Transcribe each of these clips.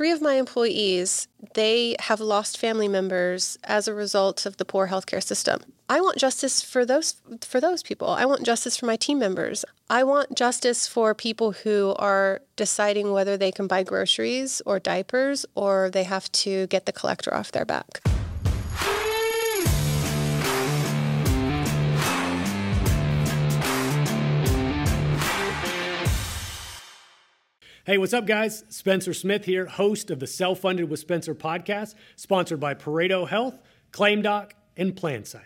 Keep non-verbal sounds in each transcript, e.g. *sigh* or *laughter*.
three of my employees, they have lost family members as a result of the poor healthcare system. I want justice for those for those people. I want justice for my team members. I want justice for people who are deciding whether they can buy groceries or diapers or they have to get the collector off their back. Hey, what's up, guys? Spencer Smith here, host of the Self Funded with Spencer podcast, sponsored by Pareto Health, ClaimDoc, and PlanSight.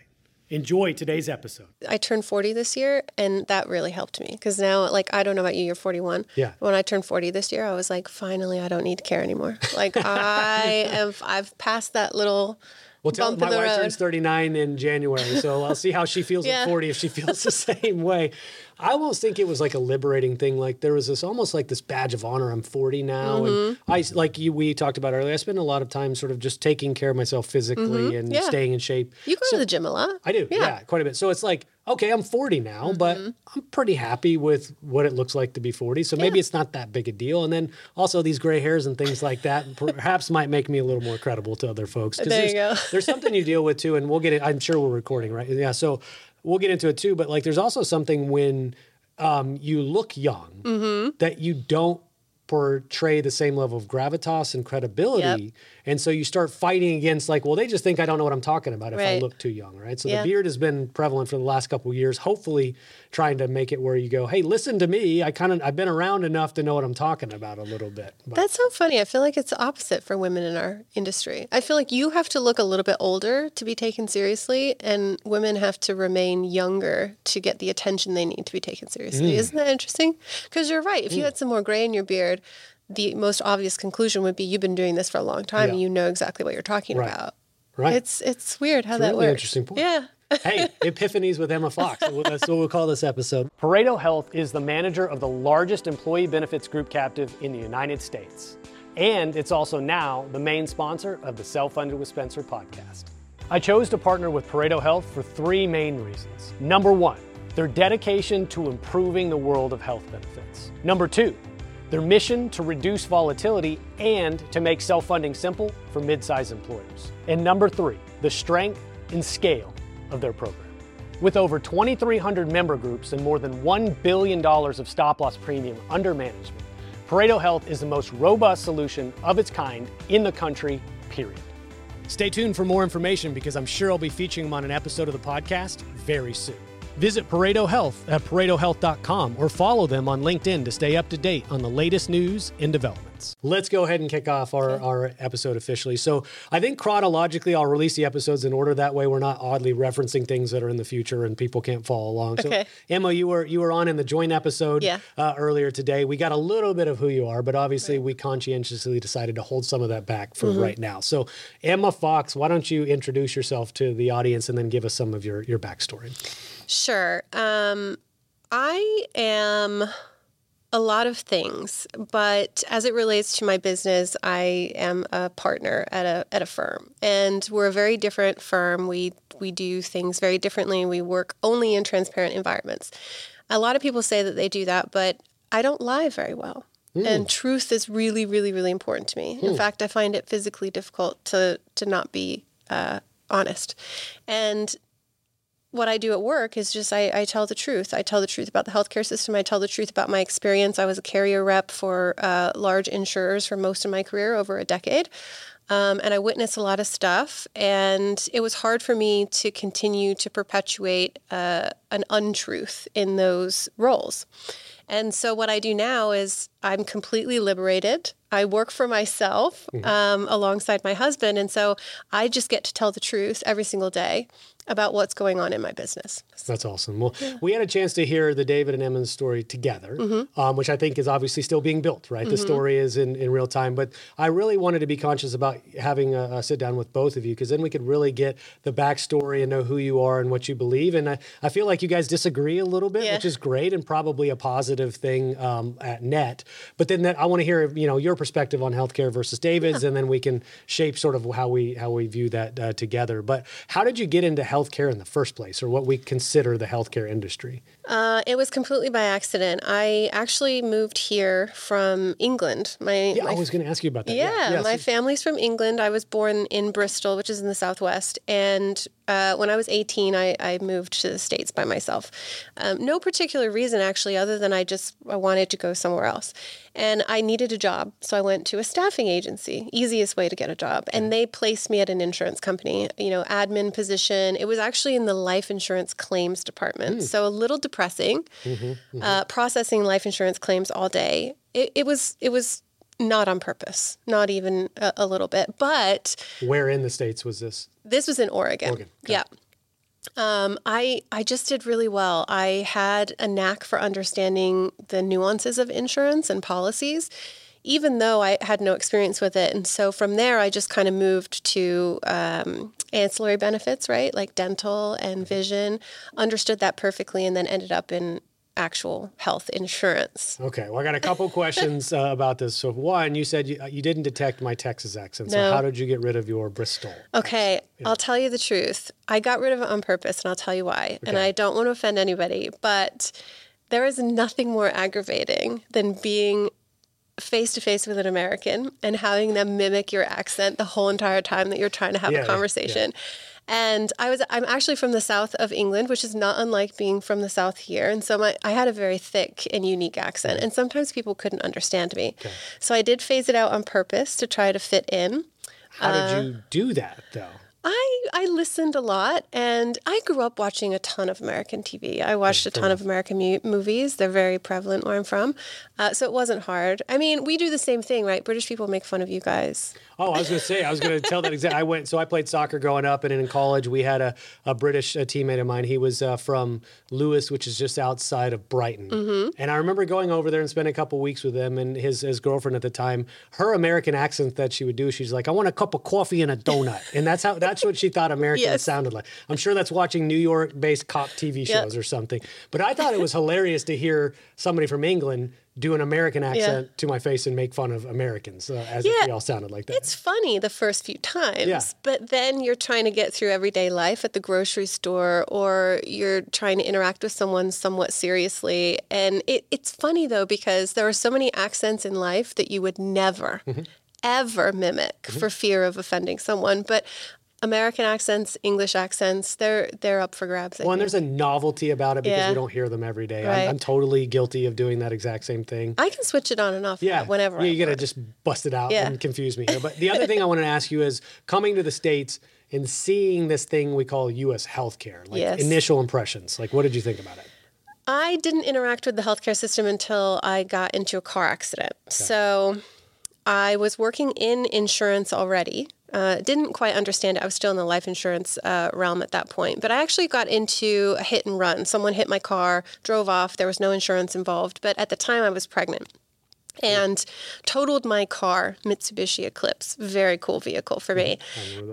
Enjoy today's episode. I turned 40 this year, and that really helped me because now, like, I don't know about you, you're 41. Yeah. When I turned 40 this year, I was like, finally, I don't need to care anymore. Like, *laughs* I have, I've passed that little Well, tell my wife road. turns 39 in January, so I'll see how she feels Yeah. at 40 if she feels the *laughs* same way. I almost think it was like a liberating thing. Like there was this almost like this badge of honor. I'm 40 now, and Mm-hmm. I like you we talked about earlier. I spend a lot of time sort of just taking care of myself physically and Mm-hmm. Yeah. staying in shape. You go to the gym a lot. I do, yeah. quite a bit. So it's like, okay, I'm 40 now, but Mm-hmm. I'm pretty happy with what it looks like to be 40. So maybe Yeah. it's not that big a deal. And then also these gray hairs and things like that *laughs* perhaps might make me a little more credible to other folks. There there's, you go. there's something you deal with too, and we'll get it. I'm sure we're recording, right? Yeah. So we'll get into it too. But like, there's also something when um, you look young Mm-hmm. that you don't portray the same level of gravitas and credibility. Yep. And so you start fighting against like, well, they just think I don't know what I'm talking about if I look too young, right? So Yeah. the beard has been prevalent for the last couple of years, hopefully trying to make it where you go, hey, listen to me. I kind of I've been around enough to know what I'm talking about a little bit. But That's so funny. I feel like it's the opposite for women in our industry. I feel like you have to look a little bit older to be taken seriously, and women have to remain younger to get the attention they need to be taken seriously. Mm. Isn't that interesting? Because you're right. If you had some more gray in your beard, the most obvious conclusion would be you've been doing this for a long time and you know exactly what you're talking Right. about. right. It's it's weird how It's that really works. interesting point. Yeah. *laughs* hey, Epiphanies with Emma Fox. That's what we'll call this episode. Pareto Health is the manager of the largest employee benefits group captive in the United States. And it's also now the main sponsor of the Self Funded with Spencer podcast. I chose to partner with Pareto Health for three main reasons. Number one, their dedication to improving the world of health benefits. Number two, their mission to reduce volatility and to make self funding simple for mid sized employers. And number three, the strength and scale of their program. With over 2,300 member groups and more than $1 billion of stop loss premium under management, Pareto Health is the most robust solution of its kind in the country, period. Stay tuned for more information because I'm sure I'll be featuring them on an episode of the podcast very soon. Visit Pareto Health at paretohealth.com or follow them on LinkedIn to stay up to date on the latest news and developments. Let's go ahead and kick off our, our episode officially. So I think chronologically, I'll release the episodes in order. That way, we're not oddly referencing things that are in the future and people can't follow along. So Okay. Emma, you were you were on in the joint episode Yeah. uh, earlier today. We got a little bit of who you are, but obviously we conscientiously decided to hold some of that back for right now. So Emma Fox, why don't you introduce yourself to the audience and then give us some of your your backstory? Sure. Um, I am a lot of things, but as it relates to my business, I am a partner at a at a firm, and we're a very different firm. We we do things very differently. We work only in transparent environments. A lot of people say that they do that, but I don't lie very well. And truth is really, really, really important to me. In fact, I find it physically difficult to to not be uh, honest. And what I do at work is just I, I tell the truth. I tell the truth about the healthcare system. I tell the truth about my experience. I was a carrier rep for uh, large insurers for most of my career, over a decade. Um, and I witnessed a lot of stuff. And it was hard for me to continue to perpetuate uh, an untruth in those roles. And so what I do now is I'm completely liberated. I work for myself um, alongside my husband. And so I just get to tell the truth every single day about what's going on in my business. That's awesome. Well, we had a chance to hear the David and Emma's story together, Mm-hmm. um, which I think is obviously still being built, right? The story is in, in real time. But I really wanted to be conscious about having a, a sit down with both of you because then we could really get the backstory and know who you are and what you believe. And I, I feel like you guys disagree a little bit, Yeah. which is great and probably a positive thing um, at net. But then that I want to hear, you know, your perspective on healthcare versus David's, and then we can shape sort of how we how we view that uh, together. But how did you get into healthcare in the first place, or what we consider the healthcare industry? Uh, it was completely by accident. I actually moved here from England. My Yeah, my I was going to ask you about that. Yeah, my so- family's from England. I was born in Bristol, which is in the southwest. And uh, when I was 18, I, I moved to the States by myself. Um, no particular reason, actually, other than I just I wanted to go somewhere else. And I needed a job. So I went to a staffing agency, easiest way to get a job. And they placed me at an insurance company, you know, admin position. It was actually in the life insurance claims department. So a little depressing, Uh, processing life insurance claims all day. It, it was, it was, not on purpose, not even a, a little bit. But Where in the states was this? this was in Oregon. Oregon, okay. Yeah. Um, I I just did really well. I had a knack for understanding the nuances of insurance and policies, even though I had no experience with it. And so from there, I just kind of moved to um, ancillary benefits, right, like dental and vision. Understood that perfectly, and then ended up in actual health insurance. Okay, well, I got a couple *laughs* questions uh, about this. So, one, you said you, uh, you didn't detect my Texas accent. So, No. how did you get rid of your Bristol? Okay, I'll tell you the truth. I got rid of it on purpose, and I'll tell you why. Okay. And I don't want to offend anybody, but there is nothing more aggravating than being face to face with an American and having them mimic your accent the whole entire time that you're trying to have Yeah, a yeah, conversation. And I was I'm actually from the south of England, which is not unlike being from the south here. And so my I had a very thick and unique accent. And sometimes people couldn't understand me. So I did phase it out on purpose to try to fit in. How Uh, did you do that, though? I, I listened a lot and I grew up watching a ton of American TV. I watched a ton of American mu- movies. They're very prevalent where I'm from. Uh, so it wasn't hard. I mean, we do the same thing, right? British people make fun of you guys. Oh, I was going to say, I was going to tell that exact. I went, so I played soccer growing up, and in college we had a, a British uh teammate of mine. He was uh, from Lewes, which is just outside of Brighton. Mm-hmm. And I remember going over there and spending a couple weeks with him and his his girlfriend at the time. Her American accent that she would do, she's like, "I want a cup of coffee and a donut," *laughs* and that's how that's what she thought Americans Yes. sounded like. I'm sure that's watching New York-based cop TV Yep. shows or something. But I thought it was hilarious to hear somebody from England do an American accent to my face and make fun of Americans uh, as if we all sounded like that. It's funny the first few times, Yeah. but then you're trying to get through everyday life at the grocery store or you're trying to interact with someone somewhat seriously. And it, it's funny though, because there are so many accents in life that you would never, Mm-hmm. ever mimic for fear of offending someone. But American accents, English accents, they're they're up for grabs. I Well, and there's a novelty about it because Yeah. we don't hear them every day. Right. I'm, I'm totally guilty of doing that exact same thing. I can switch it on and off Yeah, whenever yeah, you gotta just bust it out Yeah. and confuse me here. But the other thing I *laughs* want to ask you is coming to the states and seeing this thing we call U.S. healthcare. Like Yes. initial impressions. Like, what did you think about it? I didn't interact with the healthcare system until I got into a car accident. So I was working in insurance already. Uh, didn't quite understand it. I was still in the life insurance uh, realm at that point. But I actually got into a hit and run. Someone hit my car, drove off. There was no insurance involved. But at the time, I was pregnant and totaled my car, Mitsubishi Eclipse. Very cool vehicle for me.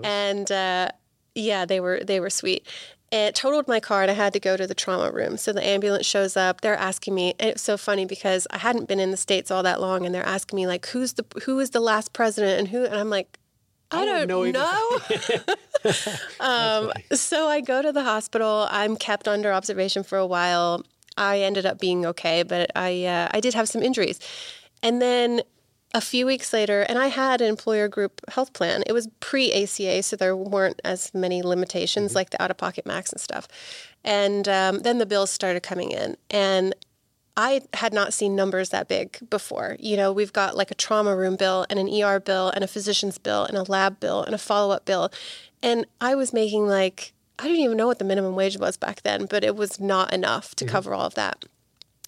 And uh, yeah, they were they were sweet. It totaled my car and I had to go to the trauma room. So the ambulance shows up. They're asking me. And it's so funny because I hadn't been in the states all that long, and they're asking me like, "Who's the who is the last president?" And who? And I'm like, I, don't don't, know know. *laughs* *laughs* um, so I go to the hospital. I'm kept under observation for a while. I ended up being okay, but I uh, I did have some injuries, and then a few weeks later, and I had an employer group health plan. It was pre ACA, so there weren't as many limitations like the out of pocket max and stuff. And um, then the bills started coming in, and I had not seen numbers that big before. You know, we've got like a trauma room bill and an ER bill and a physician's bill and a lab bill and a follow up bill. And I was making like, I didn't even know what the minimum wage was back then, but it was not enough to cover all of that.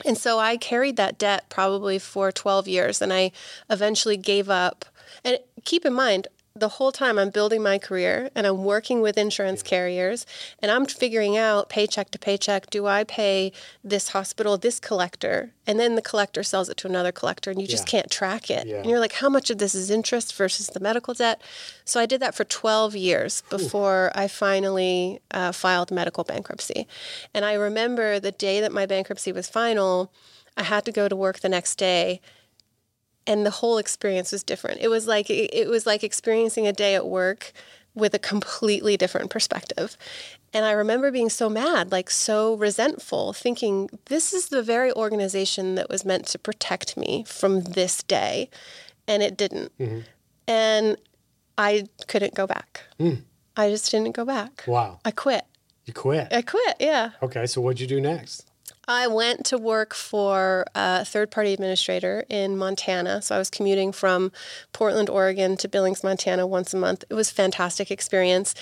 And so I carried that debt probably for 12 years and I eventually gave up. And keep in mind, the whole time I'm building my career and I'm working with insurance carriers and I'm figuring out paycheck to paycheck do I pay this hospital this collector? And then the collector sells it to another collector and you just Yeah. can't track it. Yeah. and you're like how much of this is interest versus the medical debt? So I did that for 12 years before I finally uh, filed medical bankruptcy. And I remember the day that my bankruptcy was final I had to go to work the next day and the whole experience was different. It was like it was like experiencing a day at work with a completely different perspective. And I remember being so mad, like so resentful, thinking, this is the very organization that was meant to protect me from this day. And it didn't. Mm-hmm. And I couldn't go back. Mm. I just didn't go back. Wow. I quit. You quit? I quit, yeah. Okay, so what'd you do next? I went to work for a third party administrator in Montana. So I was commuting from Portland, Oregon to Billings, Montana once a month. It was a fantastic experience.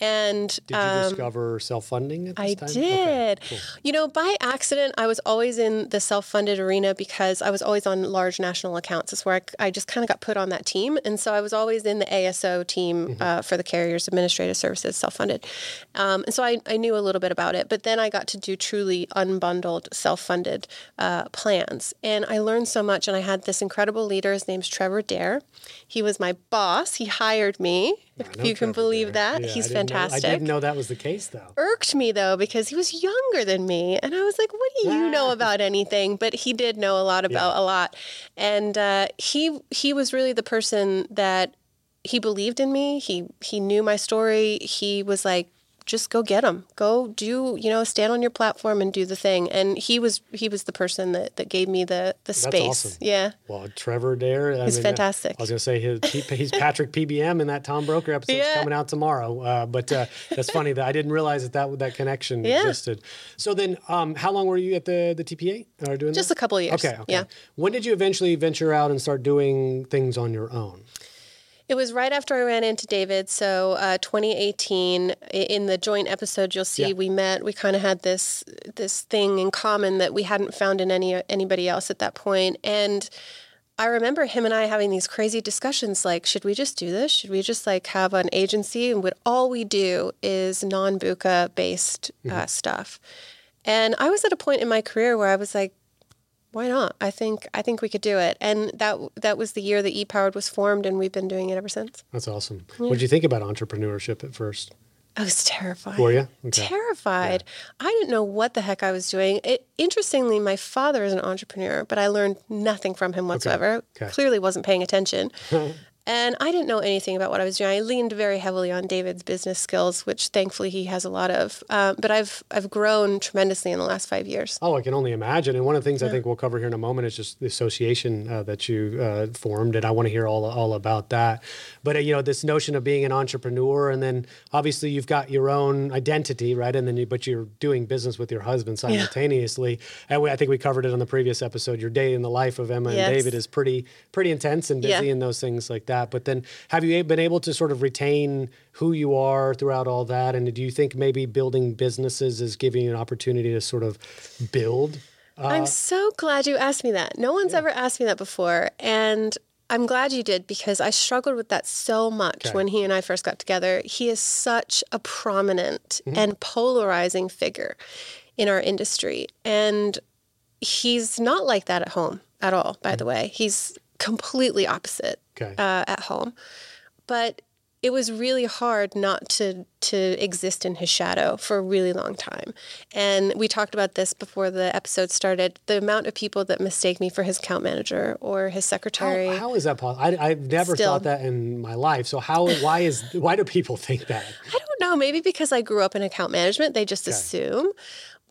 And did you um, discover self funding at this I time? did. Okay, cool. You know, by accident, I was always in the self funded arena because I was always on large national accounts. It's where I, I just kind of got put on that team. And so I was always in the ASO team mm-hmm. uh, for the carriers administrative services, self funded. Um, and so I, I knew a little bit about it. But then I got to do truly unbundled self funded uh, plans. And I learned so much. And I had this incredible leader. His name's Trevor Dare. He was my boss. He hired me, if you can believe Dare. that. Yeah, He's I fantastic. Know, I didn't know that was the case, though. Irked me, though, because he was younger than me. And I was like, what do you know about anything? But he did know a lot about yeah. a lot. And uh, he, he was really the person that he believed in me. He he knew my story. He was like, just go get them. Go do, you know, stand on your platform and do the thing. And he was he was the person that, that gave me the the space. Awesome. Yeah. Well, Trevor Dare, I he's mean, fantastic. I was gonna say his, he's Patrick PBM in that Tom Brokaw episode yeah. coming out tomorrow. Uh, but uh, that's funny that I didn't realize that that, that connection yeah. existed. So then, um, how long were you at the the TPA or doing? Just that? a couple of years. Okay, okay. Yeah. When did you eventually venture out and start doing things on your own? It was right after I ran into David. So uh, 2018, in the joint episode, you'll see yeah. we met. We kind of had this this thing in common that we hadn't found in any anybody else at that point, and. I remember him and I having these crazy discussions like, should we just do this? Should we just like have an agency and what all we do is non BUCA based uh, mm-hmm. stuff? And I was at a point in my career where I was like, why not? I think I think we could do it. And that that was the year that YouPowered was formed, and we've been doing it ever since. That's awesome. Yeah. What did you think about entrepreneurship at first? I was terrified. Were you okay. terrified? Yeah. I didn't know what the heck I was doing. It, interestingly, my father is an entrepreneur, but I learned nothing from him whatsoever. Okay. Okay. Clearly, wasn't paying attention. *laughs* And I didn't know anything about what I was doing. I leaned very heavily on David's business skills, which thankfully he has a lot of. Um, but I've I've grown tremendously in the last five years. Oh, I can only imagine. And one of the things yeah. I think we'll cover here in a moment is just the association uh, that you uh, formed, and I want to hear all all about that. But uh, you know, this notion of being an entrepreneur, and then obviously you've got your own identity, right? And then you, but you're doing business with your husband simultaneously. Yeah. And we, I think we covered it on the previous episode. Your day in the life of Emma yes. and David is pretty pretty intense and busy, yeah. and those things like that. But then, have you been able to sort of retain who you are throughout all that? And do you think maybe building businesses is giving you an opportunity to sort of build? Uh, I'm so glad you asked me that. No one's yeah. ever asked me that before. And I'm glad you did because I struggled with that so much okay. when he and I first got together. He is such a prominent mm-hmm. and polarizing figure in our industry. And he's not like that at home at all, by mm-hmm. the way. He's completely opposite okay. uh, at home. But it was really hard not to to exist in his shadow for a really long time. And we talked about this before the episode started. The amount of people that mistake me for his account manager or his secretary. How, how is that possible? I, have never Still. thought that in my life. So how? Why is? Why do people think that? *laughs* I don't know. Maybe because I grew up in account management, they just okay. assume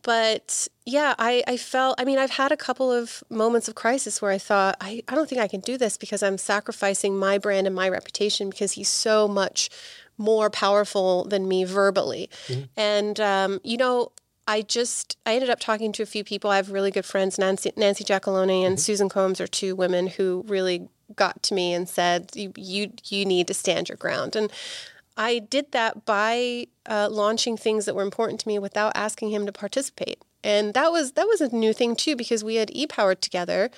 but yeah, I, I felt, I mean, I've had a couple of moments of crisis where I thought, I, I don't think I can do this because I'm sacrificing my brand and my reputation because he's so much more powerful than me verbally. Mm-hmm. And, um, you know, I just, I ended up talking to a few people. I have really good friends. Nancy, Nancy Giacalone and mm-hmm. Susan Combs are two women who really got to me and said, you, you, you need to stand your ground. And I did that by uh, launching things that were important to me without asking him to participate. And that was that was a new thing too because we had YouPowered together,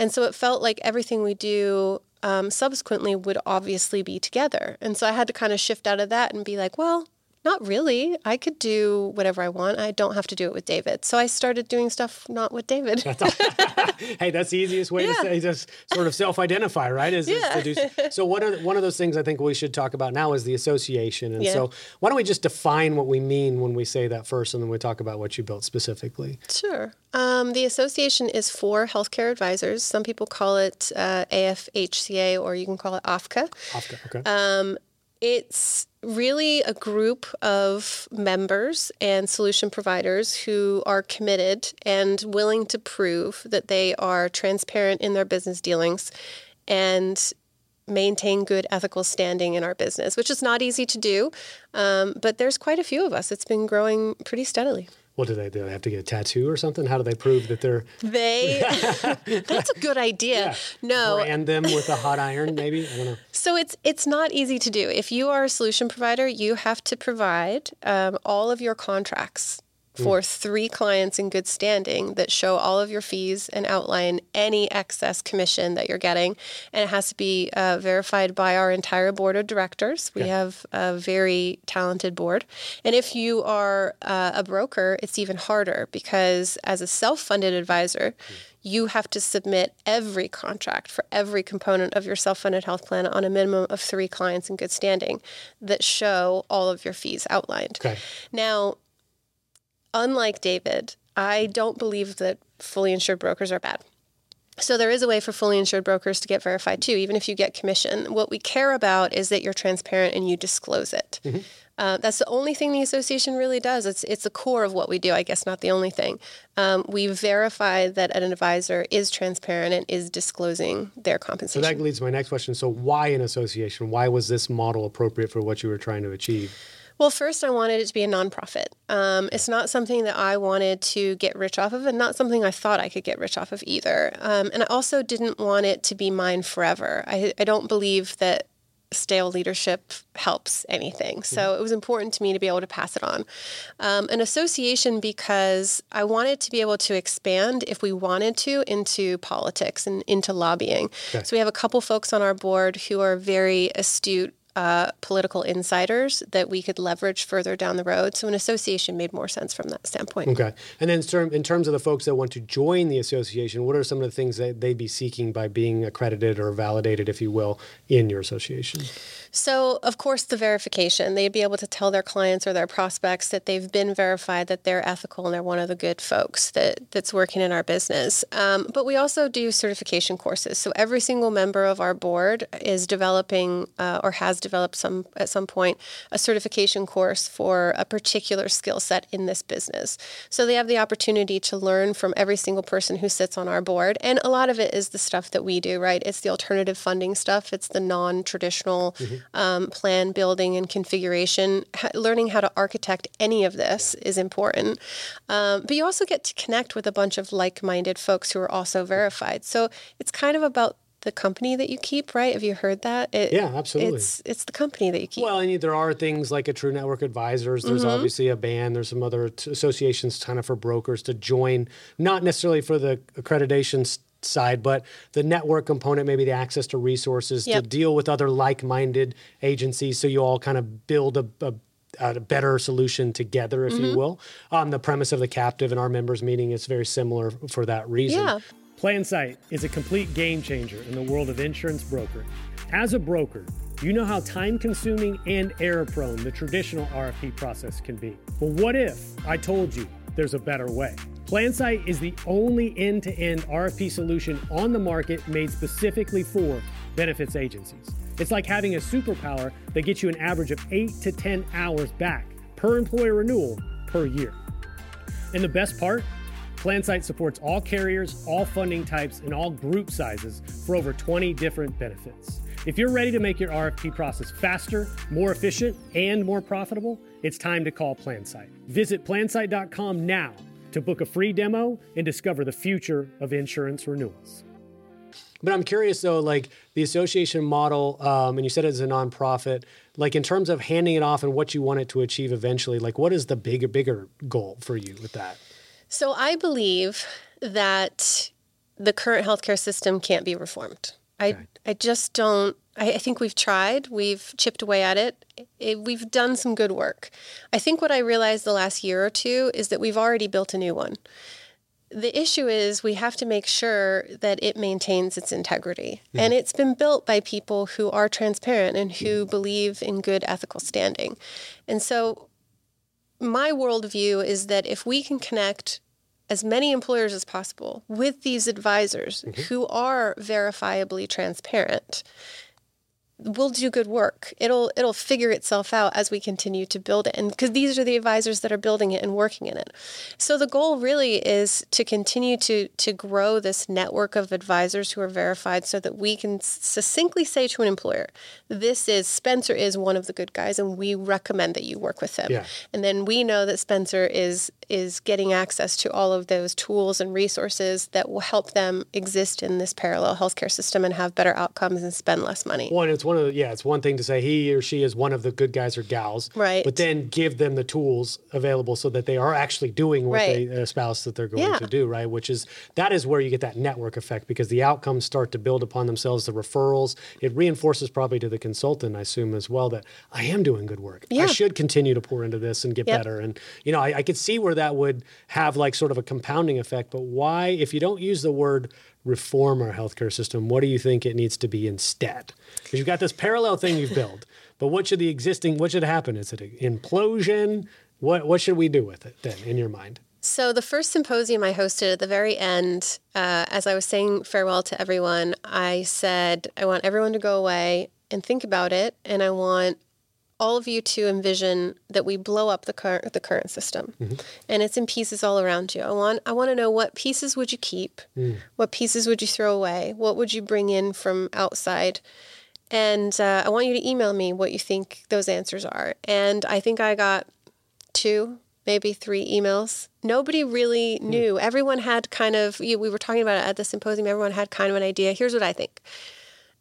and so it felt like everything we do um, subsequently would obviously be together. And so I had to kind of shift out of that and be like, well, not really. I could do whatever I want. I don't have to do it with David. So I started doing stuff not with David. *laughs* *laughs* hey, that's the easiest way yeah. to say just sort of self-identify, right? Is, yeah. is to do, *laughs* so one of one of those things I think we should talk about now is the association. And yeah. so why don't we just define what we mean when we say that first, and then we talk about what you built specifically. Sure. Um, the association is for healthcare advisors. Some people call it uh, AFHCA, or you can call it AFCA. AFCA, okay. Um, It's really a group of members and solution providers who are committed and willing to prove that they are transparent in their business dealings and maintain good ethical standing in our business, which is not easy to do. Um, but there's quite a few of us. It's been growing pretty steadily. What do they do? They have to get a tattoo or something? How do they prove that they're? They. *laughs* that's a good idea. Yeah. No. Brand them with a hot iron, maybe. I don't know. So it's it's not easy to do. If you are a solution provider, you have to provide um, all of your contracts for three clients in good standing that show all of your fees and outline any excess commission that you're getting. And it has to be uh, verified by our entire board of directors. We have a very talented board. And if you are uh, a broker, it's even harder because as a self funded advisor, you have to submit every contract for every component of your self funded health plan on a minimum of three clients in good standing that show all of your fees outlined. Okay. Now, unlike David, I don't believe that fully insured brokers are bad. So there is a way for fully insured brokers to get verified too, even if you get commission. What we care about is that you're transparent and you disclose it. Mm-hmm. Uh, that's the only thing the association really does. It's it's the core of what we do. I guess not the only thing. Um, we verify that an advisor is transparent and is disclosing their compensation. So that leads to my next question. So why an association? Why was this model appropriate for what you were trying to achieve? Well, first, I wanted it to be a nonprofit. Um, it's not something that I wanted to get rich off of, and not something I thought I could get rich off of either. Um, and I also didn't want it to be mine forever. I, I don't believe that stale leadership helps anything. So mm-hmm. it was important to me to be able to pass it on. Um, an association because I wanted to be able to expand if we wanted to into politics and into lobbying. Okay. So we have a couple folks on our board who are very astute uh, political insiders that we could leverage further down the road. So an association made more sense from that standpoint. Okay. And then in terms of the folks that want to join the association, what are some of the things that they'd be seeking by being accredited or validated, if you will, in your association? So, of course, the verification. They'd be able to tell their clients or their prospects that they've been verified, that they're ethical and they're one of the good folks that, that's working in our business. Um, but we also do certification courses. So, every single member of our board is developing uh, or has developed some at some point a certification course for a particular skill set in this business. So, they have the opportunity to learn from every single person who sits on our board. And a lot of it is the stuff that we do, right? It's the alternative funding stuff, it's the non traditional. Mm-hmm um, plan building and configuration. learning how to architect any of this is important. Um, but you also get to connect with a bunch of like minded folks who are also verified. So it's kind of about the company that you keep, right? Have you heard that? It, yeah, absolutely. It's it's the company that you keep. Well, I and there are things like a True Network Advisors. There's mm-hmm. obviously a band. There's some other t- associations, kind of for brokers to join, not necessarily for the accreditation side, but the network component, maybe the access to resources yep. to deal with other like-minded agencies, so you all kind of build a, a a better solution together, if mm-hmm. you will. On the premise of the captive and our members meeting, it's very similar for that reason. Yeah. PlanSight is a complete game changer in the world of insurance brokering. As a broker, you know how time consuming and error prone the traditional RFP process can be. But what if I told you there's a better way? PlanSight is the only end to end RFP solution on the market made specifically for benefits agencies. It's like having a superpower that gets you an average of 8 to 10 hours back per employer renewal per year. And the best part? PlanSight supports all carriers, all funding types, and all group sizes for over 20 different benefits. If you're ready to make your RFP process faster, more efficient, and more profitable, it's time to call PlanSight. Visit plansight.com now to book a free demo and discover the future of insurance renewals. But I'm curious though, like the association model, um, and you said it's a nonprofit. Like in terms of handing it off and what you want it to achieve eventually, like what is the bigger, bigger goal for you with that? So I believe that the current healthcare system can't be reformed. I okay. I just don't I, I think we've tried, we've chipped away at it. it. We've done some good work. I think what I realized the last year or two is that we've already built a new one. The issue is we have to make sure that it maintains its integrity. Mm-hmm. And it's been built by people who are transparent and who mm-hmm. believe in good ethical standing. And so my worldview is that if we can connect as many employers as possible with these advisors mm-hmm. who are verifiably transparent, we'll do good work. It'll it'll figure itself out as we continue to build it. And because these are the advisors that are building it and working in it. So the goal really is to continue to to grow this network of advisors who are verified so that we can succinctly say to an employer, this is Spencer is one of the good guys and we recommend that you work with him. Yeah. And then we know that Spencer is is getting access to all of those tools and resources that will help them exist in this parallel healthcare system and have better outcomes and spend less money. One, it's one of the, yeah, it's one thing to say he or she is one of the good guys or gals, Right. But then give them the tools available so that they are actually doing what Right. they espouse that they're going Yeah. to do, right? Which is that is where you get that network effect because the outcomes start to build upon themselves. The referrals it reinforces probably to the consultant, I assume as well that I am doing good work. I should continue to pour into this and get Yep. better. And you know, I, I could see where that would have like sort of a compounding effect. But why, if you don't use the word reform our healthcare system, what do you think it needs to be instead? Because you've got this parallel thing you've built, but what should the existing, what should happen? Is it an implosion? What what should we do with it then, in your mind? So the first symposium I hosted at the very end, uh, as I was saying farewell to everyone, I said I want everyone to go away and think about it, and I want all of you to envision that we blow up the current the current system, mm-hmm. and it's in pieces all around you. I want I want to know what pieces would you keep, mm. what pieces would you throw away, what would you bring in from outside. And uh, I want you to email me what you think those answers are. And I think I got two, maybe three emails. Nobody really hmm. knew. Everyone had kind of, you- we were talking about it at the symposium, everyone had kind of an idea. Here's what I think.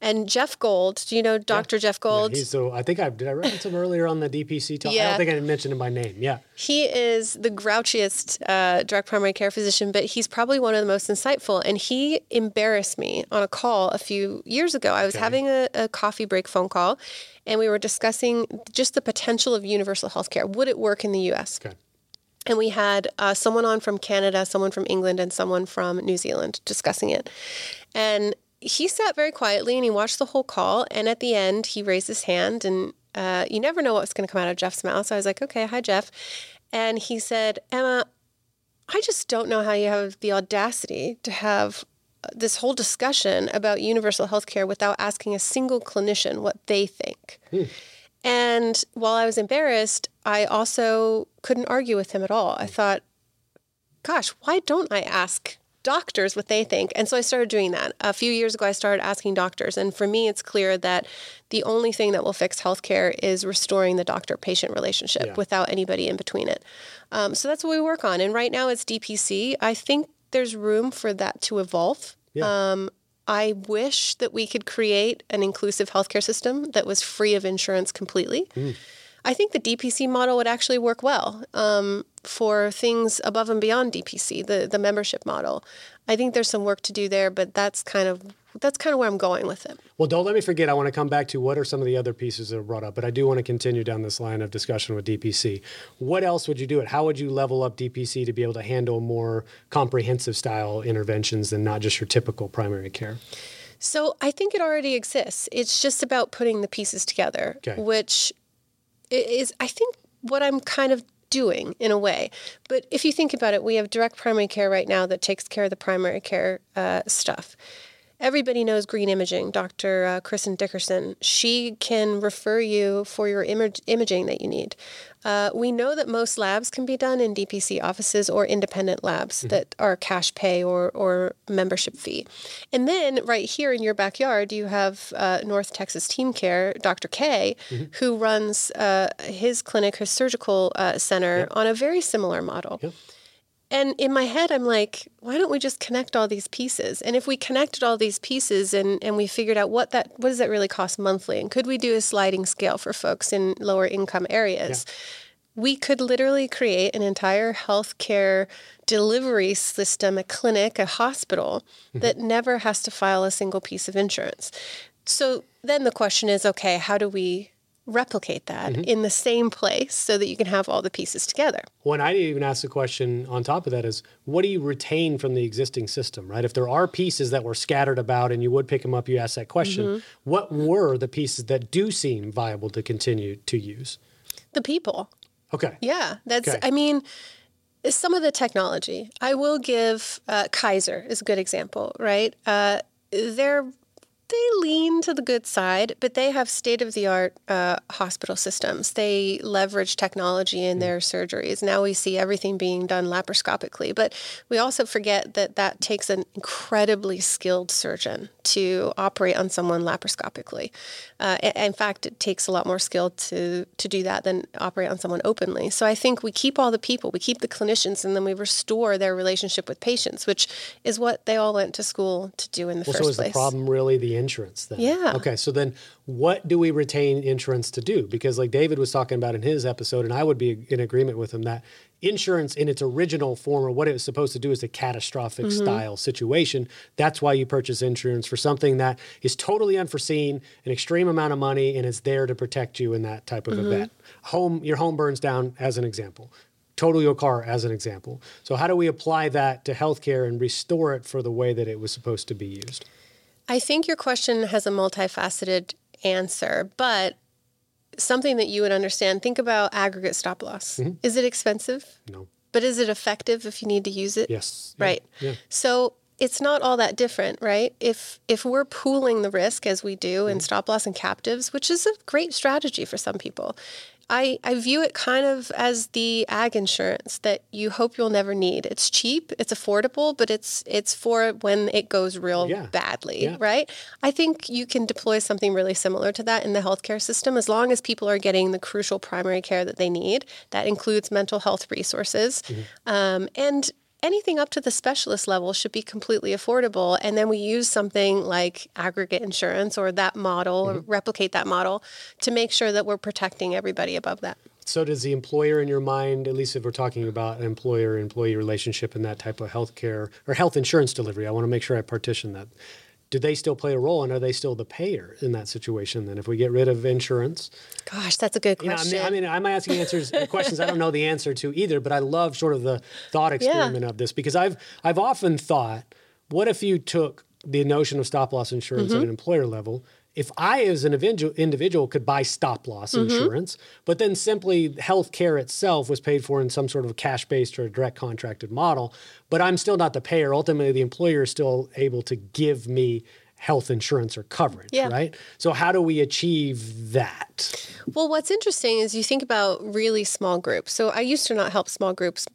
And Jeff Gold, do you know Dr. Jeff Yeah, Gold? he's so I think I did I reference him earlier on the DPC talk. Yeah. I don't think I mentioned him by name. Yeah. He is the grouchiest uh, direct primary care physician, but he's probably one of the most insightful. And he embarrassed me on a call a few years ago. I was having a, a coffee break phone call, and we were discussing just the potential of universal health care. Would it work in the US? Okay. And we had uh, someone on from Canada, someone from England, and someone from New Zealand discussing it. And he sat very quietly and he watched the whole call. And at the end, he raised his hand, and uh, you never know what's going to come out of Jeff's mouth. So I was like, okay, hi, Jeff. And he said, Emma, I just don't know how you have the audacity to have uh, this whole discussion about universal health care without asking a single clinician what they think. And while I was embarrassed, I also couldn't argue with him at all. I thought, gosh, why don't I ask doctors what they think? And so I started doing that. A few years ago, I started asking doctors. And for me, it's clear that the only thing that will fix healthcare is restoring the doctor patient relationship Yeah. without anybody in between it. Um, so that's what we work on. And right now it's DPC. I think there's room for that to evolve. Yeah. Um, I wish that we could create an inclusive healthcare system that was free of insurance completely. I think the DPC model would actually work well um, for things above and beyond DPC, the the membership model. I think there's some work to do there, but that's kind of that's kind of where I'm going with it. Well, don't let me forget. I want to come back to what are some of the other pieces that are brought up, but I do want to continue down this line of discussion with DPC. What else would you do it? How would you level up DPC to be able to handle more comprehensive style interventions than not just your typical primary care? So I think it already exists. It's just about putting the pieces together, Okay. which is, I think, what I'm kind of doing in a way. But if you think about it, we have direct primary care right now that takes care of the primary care uh, stuff. Everybody knows green imaging, Dr. Uh, Kristen Dickerson. She can refer you for your imag- imaging that you need. Uh, we know that most labs can be done in DPC offices or independent labs that are cash pay or, or membership fee. And then right here in your backyard, you have uh, North Texas Team Care, Dr. K, who runs uh, his clinic, his surgical uh, center on a very similar model. Yep. And in my head, I'm like, why don't we just connect all these pieces? And if we connected all these pieces and, and we figured out what that what does that really cost monthly? And could we do a sliding scale for folks in lower income areas? We could literally create an entire healthcare delivery system, a clinic, a hospital mm-hmm. that never has to file a single piece of insurance. So then the question is, okay, how do we replicate that in the same place so that you can have all the pieces together? When I even ask the question on top of that is, what do you retain from the existing system, right? If there are pieces that were scattered about and you would pick them up, you ask that question. Mm-hmm. What were the pieces that do seem viable to continue to use? The people. Okay. Yeah, that's. Okay. I mean, some of the technology. I will give uh, Kaiser is a good example, right? Uh, they're they lean to the good side, but they have state of the art uh, hospital systems. They leverage technology in their surgeries. Now we see everything being done laparoscopically, but we also forget that that takes an incredibly skilled surgeon to operate on someone laparoscopically. Uh, in fact, it takes a lot more skill to to do that than operate on someone openly. So I think we keep all the people, we keep the clinicians, and then we restore their relationship with patients, which is what they all went to school to do in the well, first so is place. the problem really the insurance then? Yeah. Okay, so then what do we retain insurance to do? Because like David was talking about in his episode, and I would be in agreement with him that insurance in its original form or what it was supposed to do is a catastrophic Mm-hmm. style situation. That's why you purchase insurance for something that is totally unforeseen, an extreme amount of money, and it's there to protect you in that type of Mm-hmm. event. Home, your home burns down as an example. Total your car as an example. So how do we apply that to healthcare and restore it for the way that it was supposed to be used? I think your question has a multifaceted answer, but something that you would understand. Think about aggregate stop loss. Mm-hmm. Is it expensive? No. But is it effective if you need to use it? Yes. Yeah. Right. Yeah. So it's not all that different, right? If if we're pooling the risk as we do in mm-hmm. stop loss and captives, which is a great strategy for some people, I, I view it kind of as the ag insurance that you hope you'll never need. It's cheap, it's affordable, but it's it's for when it goes real Yeah. badly, Yeah. right? I think you can deploy something really similar to that in the healthcare system as long as people are getting the crucial primary care that they need. That includes mental health resources. Um, and anything up to the specialist level should be completely affordable. And then we use something like aggregate insurance or that model or mm-hmm. replicate that model to make sure that we're protecting everybody above that. So does the employer in your mind, at least if we're talking about an employer-employee relationship and that type of healthcare or health insurance delivery, I want to make sure I partition that. Do they still play a role and are they still the payer in that situation then? If we get rid of insurance, Gosh, that's a good you know, I question. mean, I mean, I'm asking answers *laughs* questions I don't know the answer to either, but I love sort of the thought experiment of this because I've I've often thought, what if you took the notion of stop loss insurance Mm-hmm. at an employer level? If I, as an individual, could buy stop loss Mm-hmm. insurance, but then simply health care itself was paid for in some sort of cash based or direct contracted model, but I'm still not the payer. Ultimately, the employer is still able to give me health insurance or coverage, Yeah. right? So, how do we achieve that? Well, what's interesting is you think about really small groups. So I used to not help small groups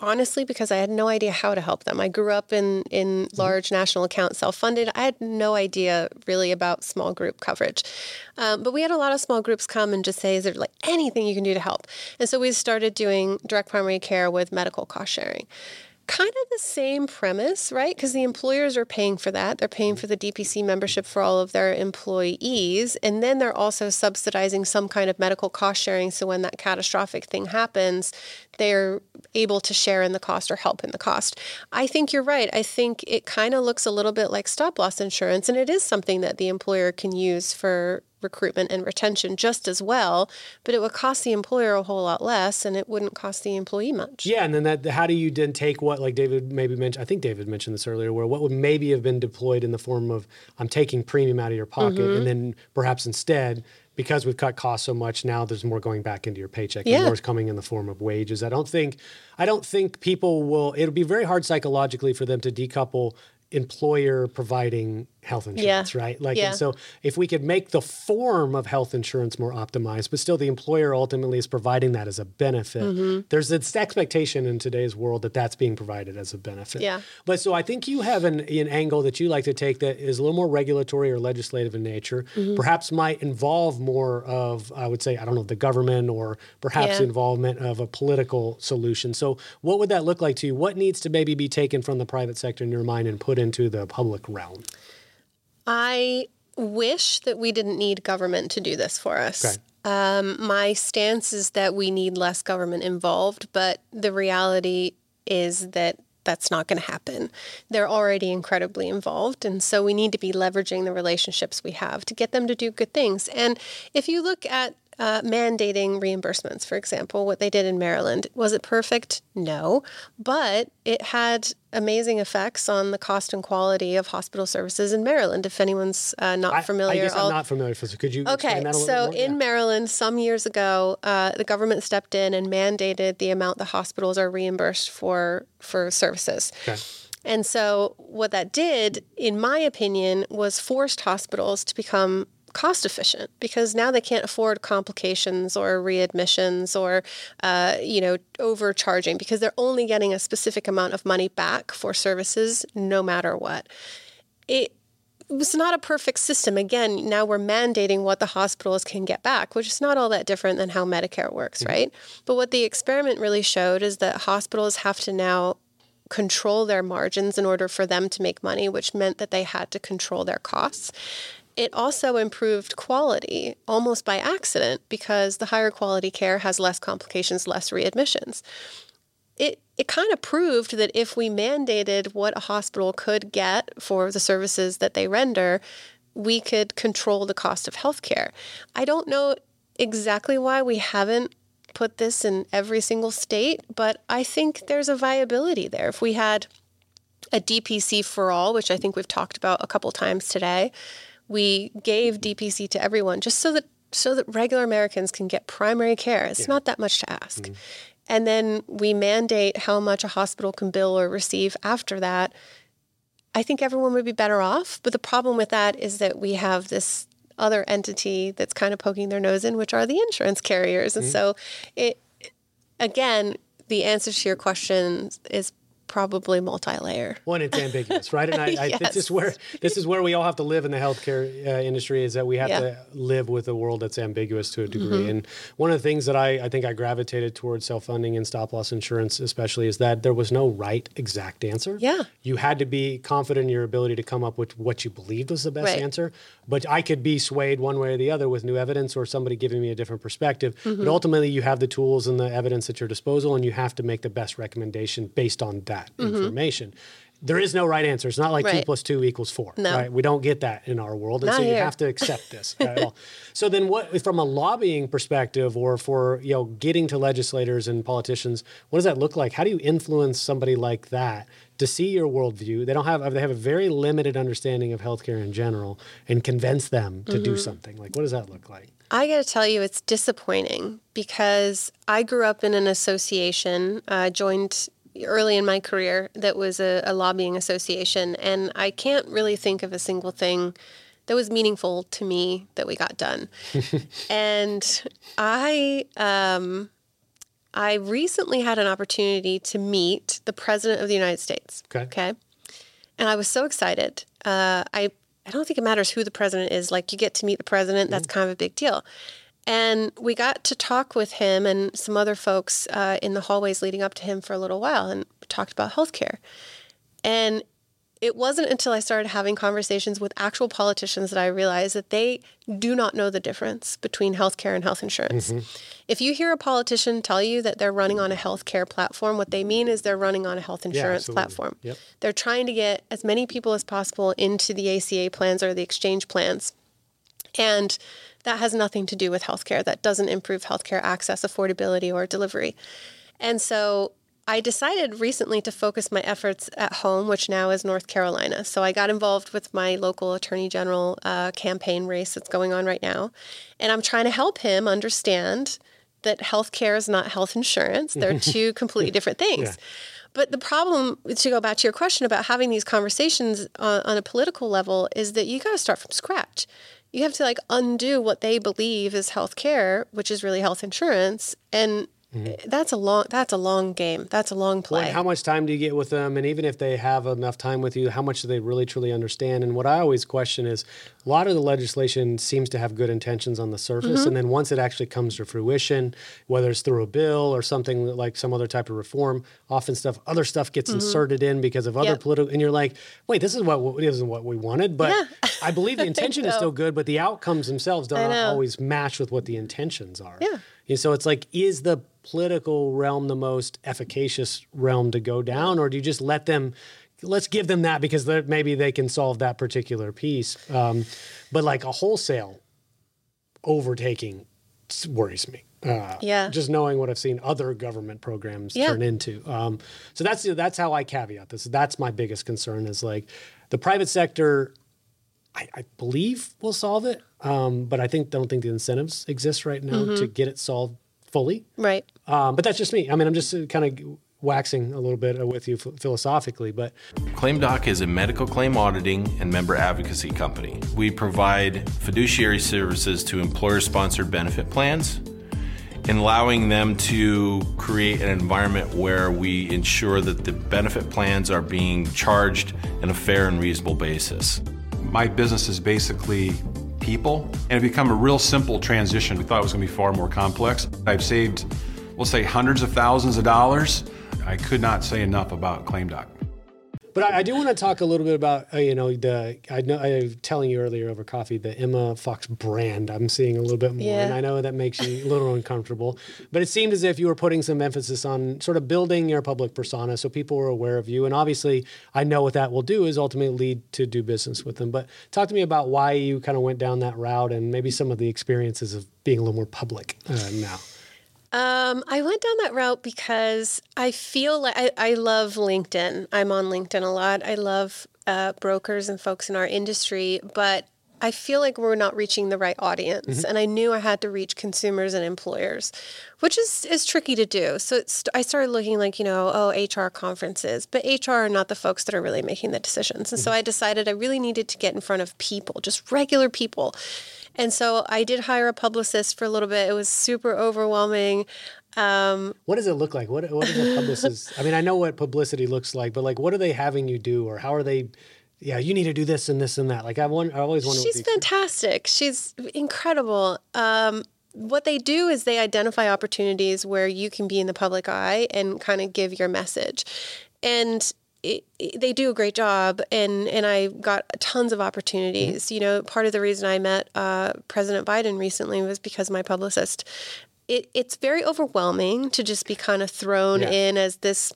honestly because I had no idea how to help them. I grew up in in large national accounts, self-funded. I had no idea really about small group coverage. Um, but we had a lot of small groups come and just say, is there like anything you can do to help? And so we started doing direct primary care with medical cost sharing kind of the same premise, right? Because the employers are paying for that. They're paying mm-hmm. for the DPC membership for all of their employees. And then they're also subsidizing some kind of medical cost sharing. So when that catastrophic thing happens, they're able to share in the cost or help in the cost. I think you're right. I think it kind of looks a little bit like stop loss insurance. And it is something that the employer can use for recruitment and retention just as well, but it would cost the employer a whole lot less and it wouldn't cost the employee much. Yeah, and then that how do you then take what like David maybe mentioned? I think David mentioned this earlier, where what would maybe have been deployed in the form of I'm taking premium out of your pocket, Mm-hmm. and then perhaps instead. Because we've cut costs so much now, there's more going back into your paycheck. Yeah. And more is coming in the form of wages. I don't think, I don't think people will. It'll be very hard psychologically for them to decouple employer providing health insurance, right? Like, Yeah. and so if we could make the form of health insurance more optimized, but still the employer ultimately is providing that as a benefit, Mm-hmm. there's this expectation in today's world that that's being provided as a benefit. Yeah. But so I think you have an, an angle that you like to take that is a little more regulatory or legislative in nature, Mm-hmm. perhaps might involve more of, I would say, I don't know, the government or perhaps Yeah. involvement of a political solution. So what would that look like to you? What needs to maybe be taken from the private sector in your mind and put into the public realm? I wish that we didn't need government to do this for us. Okay. Um, my stance is that we need less government involved, but the reality is that that's not going to happen. They're already incredibly involved, and so we need to be leveraging the relationships we have to get them to do good things. And if you look at uh, mandating reimbursements, for example, what they did in Maryland. Was it perfect? No. But it had amazing effects on the cost and quality of hospital services in Maryland. If anyone's uh, not I- familiar, I, guess I'll- I'm not familiar. So could you Okay, that a so bit more? in Yeah. Maryland, some years ago, uh, the government stepped in and mandated the amount the hospitals are reimbursed for for services. Okay. And so, what that did, in my opinion, was forced hospitals to become cost efficient because now they can't afford complications or readmissions or uh, you know overcharging because they're only getting a specific amount of money back for services no matter what. It was not a perfect system. Again now we're mandating what the hospitals can get back which is not all that different than how medicare works mm-hmm. right? But what the experiment really showed is that hospitals have to now control their margins in order for them to make money, which meant that they had to control their costs it also improved quality almost by accident because the higher quality care has less complications, less readmissions. It, it kind of proved that if we mandated what a hospital could get for the services that they render, we could control the cost of healthcare. I don't know exactly why we haven't put this in every single state, but I think there's a viability there. If we had a DPC for all, which I think we've talked about a couple times today, we gave DPC to everyone just so that so that regular Americans can get primary care. It's yeah. not that much to ask. Mm-hmm. And then we mandate how much a hospital can bill or receive after that. I think everyone would be better off. But the problem with that is that we have this other entity that's kind of poking their nose in, which are the insurance carriers. And mm-hmm. so it again, the answer to your question is probably multi-layer. One, it's ambiguous, right? And I, yes. *laughs* I, this is where this is where we all have to live in the healthcare uh, industry is that we have yeah. to live with a world that's ambiguous to a degree. Mm-hmm. And one of the things that I, I think I gravitated towards self-funding and stop-loss insurance, especially, is that there was no right exact answer. Yeah, you had to be confident in your ability to come up with what you believed was the best right. answer. But I could be swayed one way or the other with new evidence or somebody giving me a different perspective. Mm-hmm. But ultimately, you have the tools and the evidence at your disposal, and you have to make the best recommendation based on that that mm-hmm. information. There is no right answer. It's not like right. two plus two equals four. No. Right? We don't get that in our world. And not so you here. have to accept *laughs* this at all. So then what from a lobbying perspective or for you know getting to legislators and politicians, what does that look like? How do you influence somebody like that to see your worldview? They don't have they have a very limited understanding of healthcare in general and convince them to mm-hmm. do something. Like what does that look like? I got to tell you, it's disappointing because I grew up in an association, uh, joined early in my career that was a, a, lobbying association, and I can't really think of a single thing that was meaningful to me that we got done. *laughs* and I, um, I recently had an opportunity to meet the president of the United States. Okay. Okay. And I was so excited. Uh, I I don't think it matters who the president is. Like you get to meet the president, that's mm. kind of a big deal. And we got to talk with him and some other folks uh, in the hallways leading up to him for a little while and talked about healthcare. And it wasn't until I started having conversations with actual politicians that I realized that they do not know the difference between healthcare and health insurance. Mm-hmm. If you hear a politician tell you that they're running on a healthcare platform, what they mean is they're running on a health insurance yeah, platform. Yep. They're trying to get as many people as possible into the ACA plans or the exchange plans. And that has nothing to do with healthcare. That doesn't improve healthcare access, affordability, or delivery. And so I decided recently to focus my efforts at home, which now is North Carolina. So I got involved with my local attorney general uh, campaign race that's going on right now. And I'm trying to help him understand that healthcare is not health insurance, they're *laughs* two completely different things. Yeah. But the problem, to go back to your question about having these conversations on, on a political level, is that you got to start from scratch you have to like undo what they believe is health care, which is really health insurance, and Mm-hmm. That's a long. That's a long game. That's a long play. Well, how much time do you get with them? And even if they have enough time with you, how much do they really truly understand? And what I always question is, a lot of the legislation seems to have good intentions on the surface, mm-hmm. and then once it actually comes to fruition, whether it's through a bill or something like some other type of reform, often stuff, other stuff gets mm-hmm. inserted in because of other yep. political. And you're like, wait, this is what this isn't what we wanted, but yeah. *laughs* I believe the *laughs* intention is still good, but the outcomes themselves don't always match with what the intentions are. Yeah. And so it's like, is the political realm the most efficacious realm to go down, or do you just let them? Let's give them that because maybe they can solve that particular piece. Um, but like a wholesale overtaking worries me. Uh, yeah. Just knowing what I've seen other government programs yeah. turn into. Um, so that's that's how I caveat this. That's my biggest concern is like the private sector. I, I believe will solve it, um, but I think don't think the incentives exist right now mm-hmm. to get it solved fully. Right. Um, but that's just me. I mean, I'm just kind of waxing a little bit with you philosophically, but ClaimDoc is a medical claim auditing and member advocacy company. We provide fiduciary services to employer sponsored benefit plans and allowing them to create an environment where we ensure that the benefit plans are being charged in a fair and reasonable basis. My business is basically people, and it become a real simple transition. We thought it was going to be far more complex. I've saved, we'll say, hundreds of thousands of dollars I could not say enough about ClaimDoc. But I, I, do want to talk a little bit about uh, you know the I know I was telling you earlier over coffee the Emma Fox brand. I'm seeing a little bit more, yeah. and I know that makes you a little uncomfortable. But it seemed as if you were putting some emphasis on sort of building your public persona, so people were aware of you. And obviously, I know what that will do is ultimately lead to do business with them. But talk to me about why you kind of went down that route, and maybe some of the experiences of being a little more public uh, now. Um, I went down that route because I feel like I, I love LinkedIn. I'm on LinkedIn a lot. I love uh, brokers and folks in our industry, but I feel like we're not reaching the right audience. Mm-hmm. And I knew I had to reach consumers and employers, which is, is tricky to do. So I started looking like, you know, oh, HR conferences, but HR are not the folks that are really making the decisions. And mm-hmm. so I decided I really needed to get in front of people, just regular people. And so I did hire a publicist for a little bit. It was super overwhelming. Um, what does it look like? What what is a publicist? *laughs* I mean, I know what publicity looks like, but like, what are they having you do, or how are they? Yeah, you need to do this and this and that. Like I want, I always wonder. She's fantastic. She's incredible. Um, what they do is they identify opportunities where you can be in the public eye and kind of give your message. And it, it, they do a great job, and and I got tons of opportunities. Mm-hmm. You know, part of the reason I met uh, President Biden recently was because my publicist. It, it's very overwhelming to just be kind of thrown yeah. in as this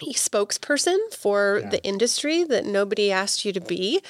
spokesperson for yeah. the industry that nobody asked you to be.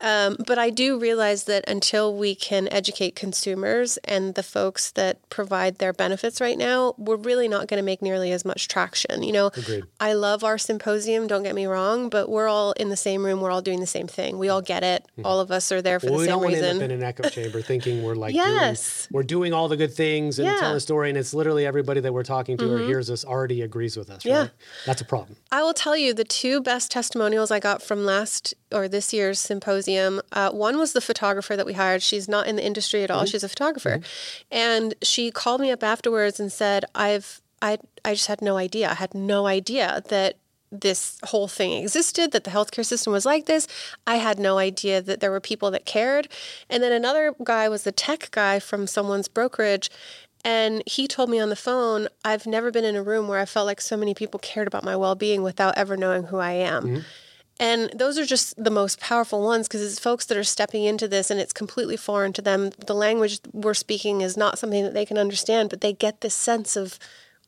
Um, but I do realize that until we can educate consumers and the folks that provide their benefits right now, we're really not going to make nearly as much traction. You know, Agreed. I love our symposium, don't get me wrong, but we're all in the same room. We're all doing the same thing. We all get it. Mm-hmm. All of us are there for well, the same reason. We don't want to end up in an echo chamber *laughs* thinking we're like, yes, doing, we're doing all the good things and yeah. telling a story, and it's literally everybody that we're talking to mm-hmm. or hears us already agrees with us. Right? Yeah, that's a problem. I will tell you the two best testimonials I got from last or this year's symposium. Uh, one was the photographer that we hired. She's not in the industry at all. Mm-hmm. She's a photographer, mm-hmm. and she called me up afterwards and said, "I've I I just had no idea. I had no idea that." This whole thing existed, that the healthcare system was like this. I had no idea that there were people that cared. And then another guy was the tech guy from someone's brokerage. And he told me on the phone, I've never been in a room where I felt like so many people cared about my well being without ever knowing who I am. Mm-hmm. And those are just the most powerful ones because it's folks that are stepping into this and it's completely foreign to them. The language we're speaking is not something that they can understand, but they get this sense of,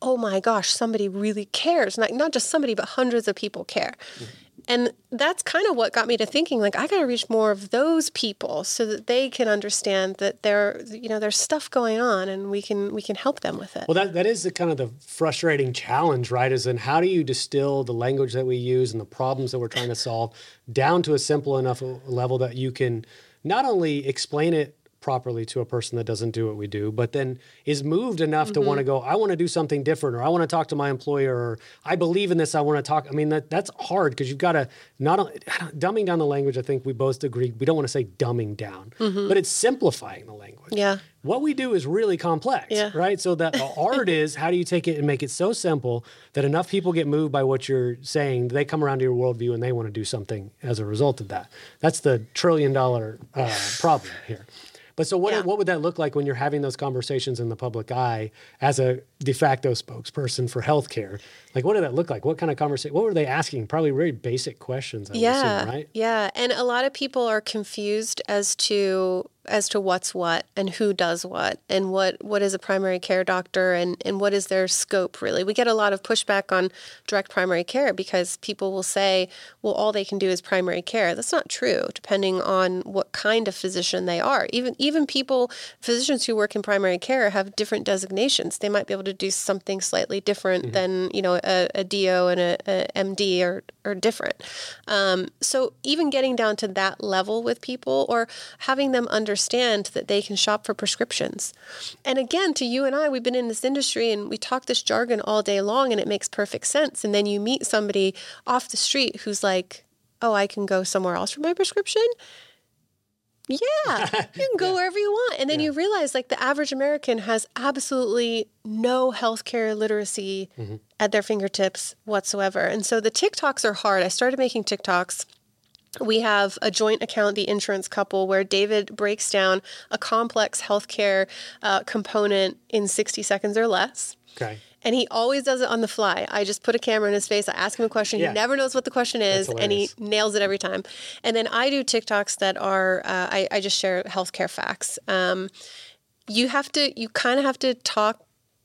oh my gosh, somebody really cares. Not, not just somebody, but hundreds of people care. Mm-hmm. And that's kind of what got me to thinking like I got to reach more of those people so that they can understand that there you know there's stuff going on and we can we can help them with it. Well that that is the kind of the frustrating challenge, right? Is in how do you distill the language that we use and the problems that we're trying to solve down to a simple enough level that you can not only explain it properly to a person that doesn't do what we do, but then is moved enough mm-hmm. to want to go, I want to do something different, or I want to talk to my employer, or I believe in this, I want to talk. I mean, that that's hard because you've got to not *sighs* dumbing down the language. I think we both agree we don't want to say dumbing down, mm-hmm. but it's simplifying the language. Yeah. What we do is really complex, yeah. right? So that the *laughs* art is how do you take it and make it so simple that enough people get moved by what you're saying, they come around to your worldview and they want to do something as a result of that. That's the trillion dollar uh, problem here. But so what, yeah. what would that look like when you're having those conversations in the public eye as a de facto spokesperson for healthcare? Like, what did that look like? What kind of conversation? What were they asking? Probably very basic questions. I yeah, assume, right? Yeah, and a lot of people are confused as to as to what's what and who does what and what what is a primary care doctor and and what is their scope really. We get a lot of pushback on direct primary care because people will say, well, all they can do is primary care. That's not true. Depending on what kind of physician they are, even even people physicians who work in primary care have different designations. They might be able to to do something slightly different mm-hmm. than you know a, a DO and a, a MD are are different. Um, so even getting down to that level with people, or having them understand that they can shop for prescriptions. And again, to you and I, we've been in this industry and we talk this jargon all day long, and it makes perfect sense. And then you meet somebody off the street who's like, "Oh, I can go somewhere else for my prescription." Yeah, *laughs* you can go yeah. wherever you want. And then yeah. you realize like the average American has absolutely no healthcare literacy mm-hmm. at their fingertips whatsoever. And so the TikToks are hard. I started making TikToks. We have a joint account, the insurance couple, where David breaks down a complex healthcare uh, component in 60 seconds or less. Okay and he always does it on the fly. I just put a camera in his face. I ask him a question. Yeah. He never knows what the question is, and he nails it every time. And then I do TikToks that are uh, I, I, just share healthcare facts. Um, you have to you kind of have to talk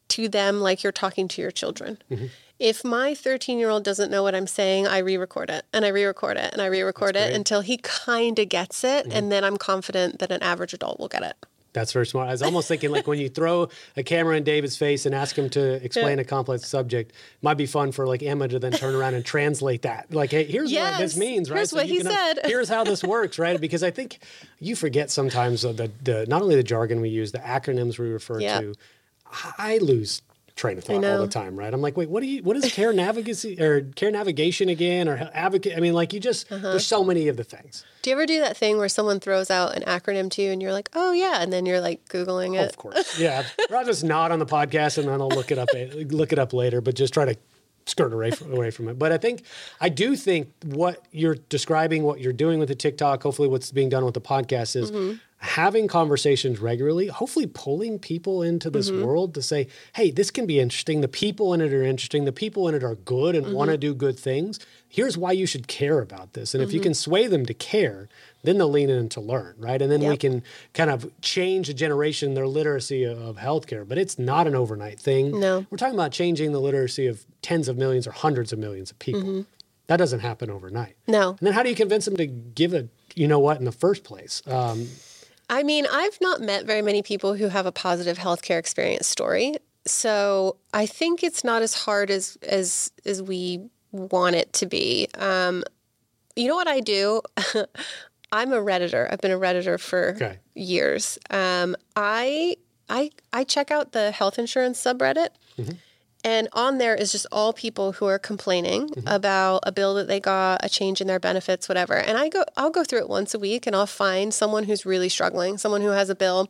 to them like you're talking to your children. Mm-hmm. If my 13 year old doesn't know what I'm saying, I re record it and I re record it and I re record it until he kind of gets it. Mm-hmm. And then I'm confident that an average adult will get it. That's very smart. I was almost thinking like when you throw a camera in David's face and ask him to explain yeah. a complex subject, might be fun for like Emma to then turn around and translate that. Like, hey, here's yes. what this means, right? Here's so what he said. *laughs* here's how this works, right? Because I think you forget sometimes the, the not only the jargon we use, the acronyms we refer yep. to. I lose train of thought all the time, right? I'm like, wait, what do you, what is care navigation or care navigation again or advocate? I mean, like you just, uh-huh. there's so many of the things. Do you ever do that thing where someone throws out an acronym to you and you're like, oh yeah, and then you're like googling it? Oh, of course, yeah. I'll just nod on the podcast and then I'll look it up, look it up later, but just try to skirt away from, away from it. But I think I do think what you're describing, what you're doing with the TikTok, hopefully what's being done with the podcast is mm-hmm having conversations regularly, hopefully pulling people into this mm-hmm. world to say, hey, this can be interesting. The people in it are interesting. The people in it are good and mm-hmm. want to do good things. Here's why you should care about this. And mm-hmm. if you mm-hmm. can sway them to care, then they'll lean in to learn, right? And then yep. we can kind of change a generation, their literacy of healthcare. But it's not an overnight thing. No. We're talking about changing the literacy of tens of millions or hundreds of millions of people. Mm-hmm. That doesn't happen overnight. No. And then how do you convince them to give a, you know what, in the first place? Um, I mean, I've not met very many people who have a positive healthcare experience story. So I think it's not as hard as as as we want it to be. Um, you know what I do? *laughs* I'm a redditor. I've been a redditor for okay. years. Um, I I I check out the health insurance subreddit. Mm-hmm. And on there is just all people who are complaining mm-hmm. about a bill that they got, a change in their benefits, whatever. And I go I'll go through it once a week and I'll find someone who's really struggling, someone who has a bill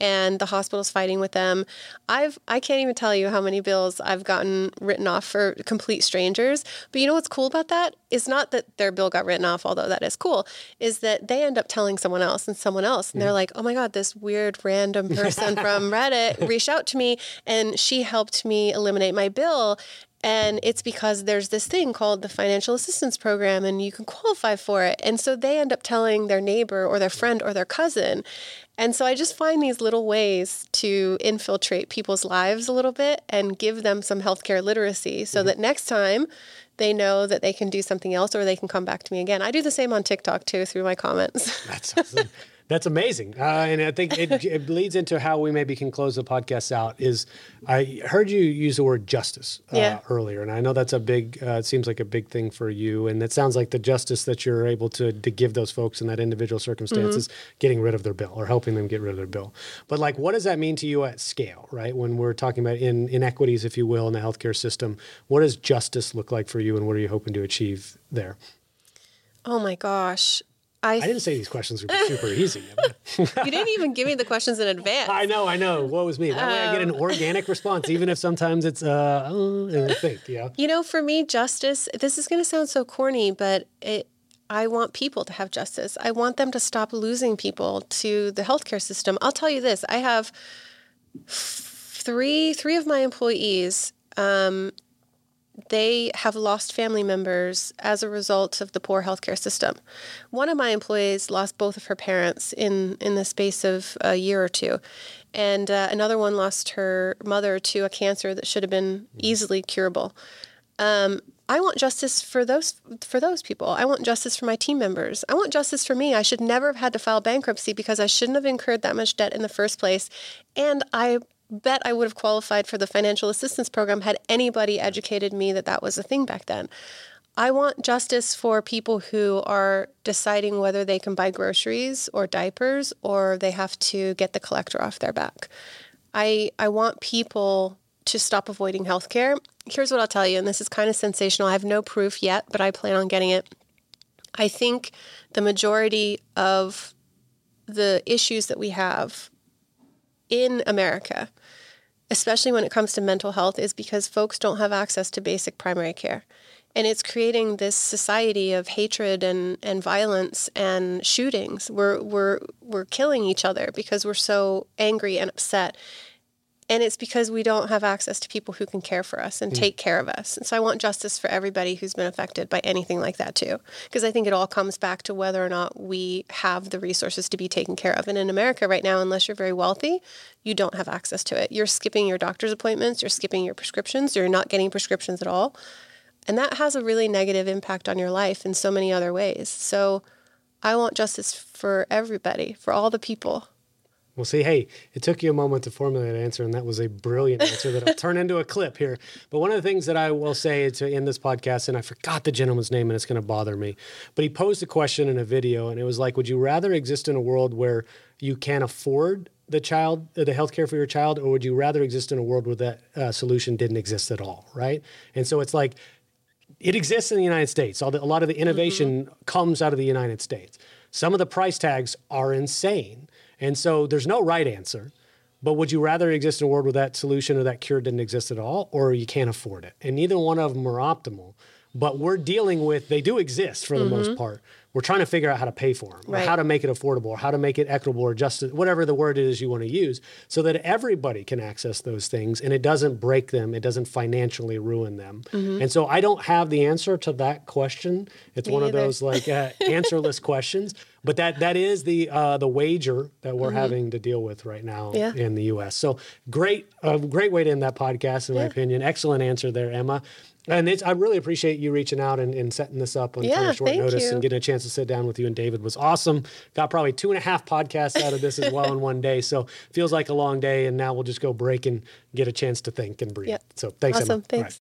and the hospital's fighting with them. I've I can't even tell you how many bills I've gotten written off for complete strangers. But you know what's cool about that is not that their bill got written off, although that is cool, is that they end up telling someone else and someone else, and they're like, "Oh my god, this weird random person *laughs* from Reddit reached out to me, and she helped me eliminate my bill." And it's because there's this thing called the financial assistance program and you can qualify for it. And so they end up telling their neighbor or their friend or their cousin. And so I just find these little ways to infiltrate people's lives a little bit and give them some healthcare literacy so mm-hmm. that next time they know that they can do something else or they can come back to me again. I do the same on TikTok too through my comments. That's awesome. *laughs* That's amazing, uh, and I think it, it, leads into how we maybe can close the podcast out. Is I heard you use the word justice uh, yeah. earlier, and I know that's a big. Uh, it seems like a big thing for you, and it sounds like the justice that you're able to to give those folks in that individual circumstances, mm-hmm. getting rid of their bill or helping them get rid of their bill. But like, what does that mean to you at scale, right? When we're talking about in, inequities, if you will, in the healthcare system, what does justice look like for you, and what are you hoping to achieve there? Oh my gosh. I, I didn't say these questions were super *laughs* easy. you didn't even give me the questions in advance. I know, I know. What was me? That um, way I get an um, organic response, even if sometimes it's uh, uh think, yeah. You know, for me, justice. This is going to sound so corny, but it. I want people to have justice. I want them to stop losing people to the healthcare system. I'll tell you this: I have three three of my employees um, they have lost family members as a result of the poor healthcare system. One of my employees lost both of her parents in, in the space of a year or two. And uh, another one lost her mother to a cancer that should have been easily curable. Um, I want justice for those for those people. I want justice for my team members. I want justice for me. I should never have had to file bankruptcy because I shouldn't have incurred that much debt in the first place. And I bet I would have qualified for the financial assistance program had anybody educated me that that was a thing back then. I want justice for people who are deciding whether they can buy groceries or diapers or they have to get the collector off their back. I I want people to stop avoiding healthcare. Here's what I'll tell you, and this is kind of sensational. I have no proof yet, but I plan on getting it. I think the majority of the issues that we have in America, especially when it comes to mental health, is because folks don't have access to basic primary care. And it's creating this society of hatred and, and violence and shootings. We're, we're, we're killing each other because we're so angry and upset and it's because we don't have access to people who can care for us and mm. take care of us. And so I want justice for everybody who's been affected by anything like that too, because I think it all comes back to whether or not we have the resources to be taken care of. And in America right now, unless you're very wealthy, you don't have access to it. You're skipping your doctor's appointments, you're skipping your prescriptions, you're not getting prescriptions at all. And that has a really negative impact on your life in so many other ways. So I want justice for everybody, for all the people. Well, see, hey, it took you a moment to formulate an answer, and that was a brilliant answer that'll *laughs* turn into a clip here. But one of the things that I will say to end this podcast, and I forgot the gentleman's name, and it's going to bother me, but he posed a question in a video, and it was like, would you rather exist in a world where you can't afford the child, uh, the health care for your child, or would you rather exist in a world where that uh, solution didn't exist at all, right? And so it's like, it exists in the United States. All the, a lot of the innovation mm-hmm. comes out of the United States. Some of the price tags are insane. And so there's no right answer. But would you rather exist in a world where that solution or that cure didn't exist at all, or you can't afford it? And neither one of them are optimal. But we're dealing with, they do exist for the mm-hmm. most part. We're trying to figure out how to pay for them, right. or how to make it affordable, or how to make it equitable, or just whatever the word is you want to use, so that everybody can access those things and it doesn't break them, it doesn't financially ruin them. Mm-hmm. And so I don't have the answer to that question. It's Me one either. of those like uh, *laughs* answerless questions but that that is the uh, the wager that we're mm-hmm. having to deal with right now yeah. in the U.S. So great, uh, great way to end that podcast, in yeah. my opinion. Excellent answer there, Emma. And I really appreciate you reaching out and, and setting this up on yeah, kind of short notice you. and getting a chance to sit down with you and David was awesome. Got probably two and a half podcasts out of this as well in one day. So feels like a long day. And now we'll just go break and get a chance to think and breathe. Yep. So thanks, awesome. Emma. Thanks.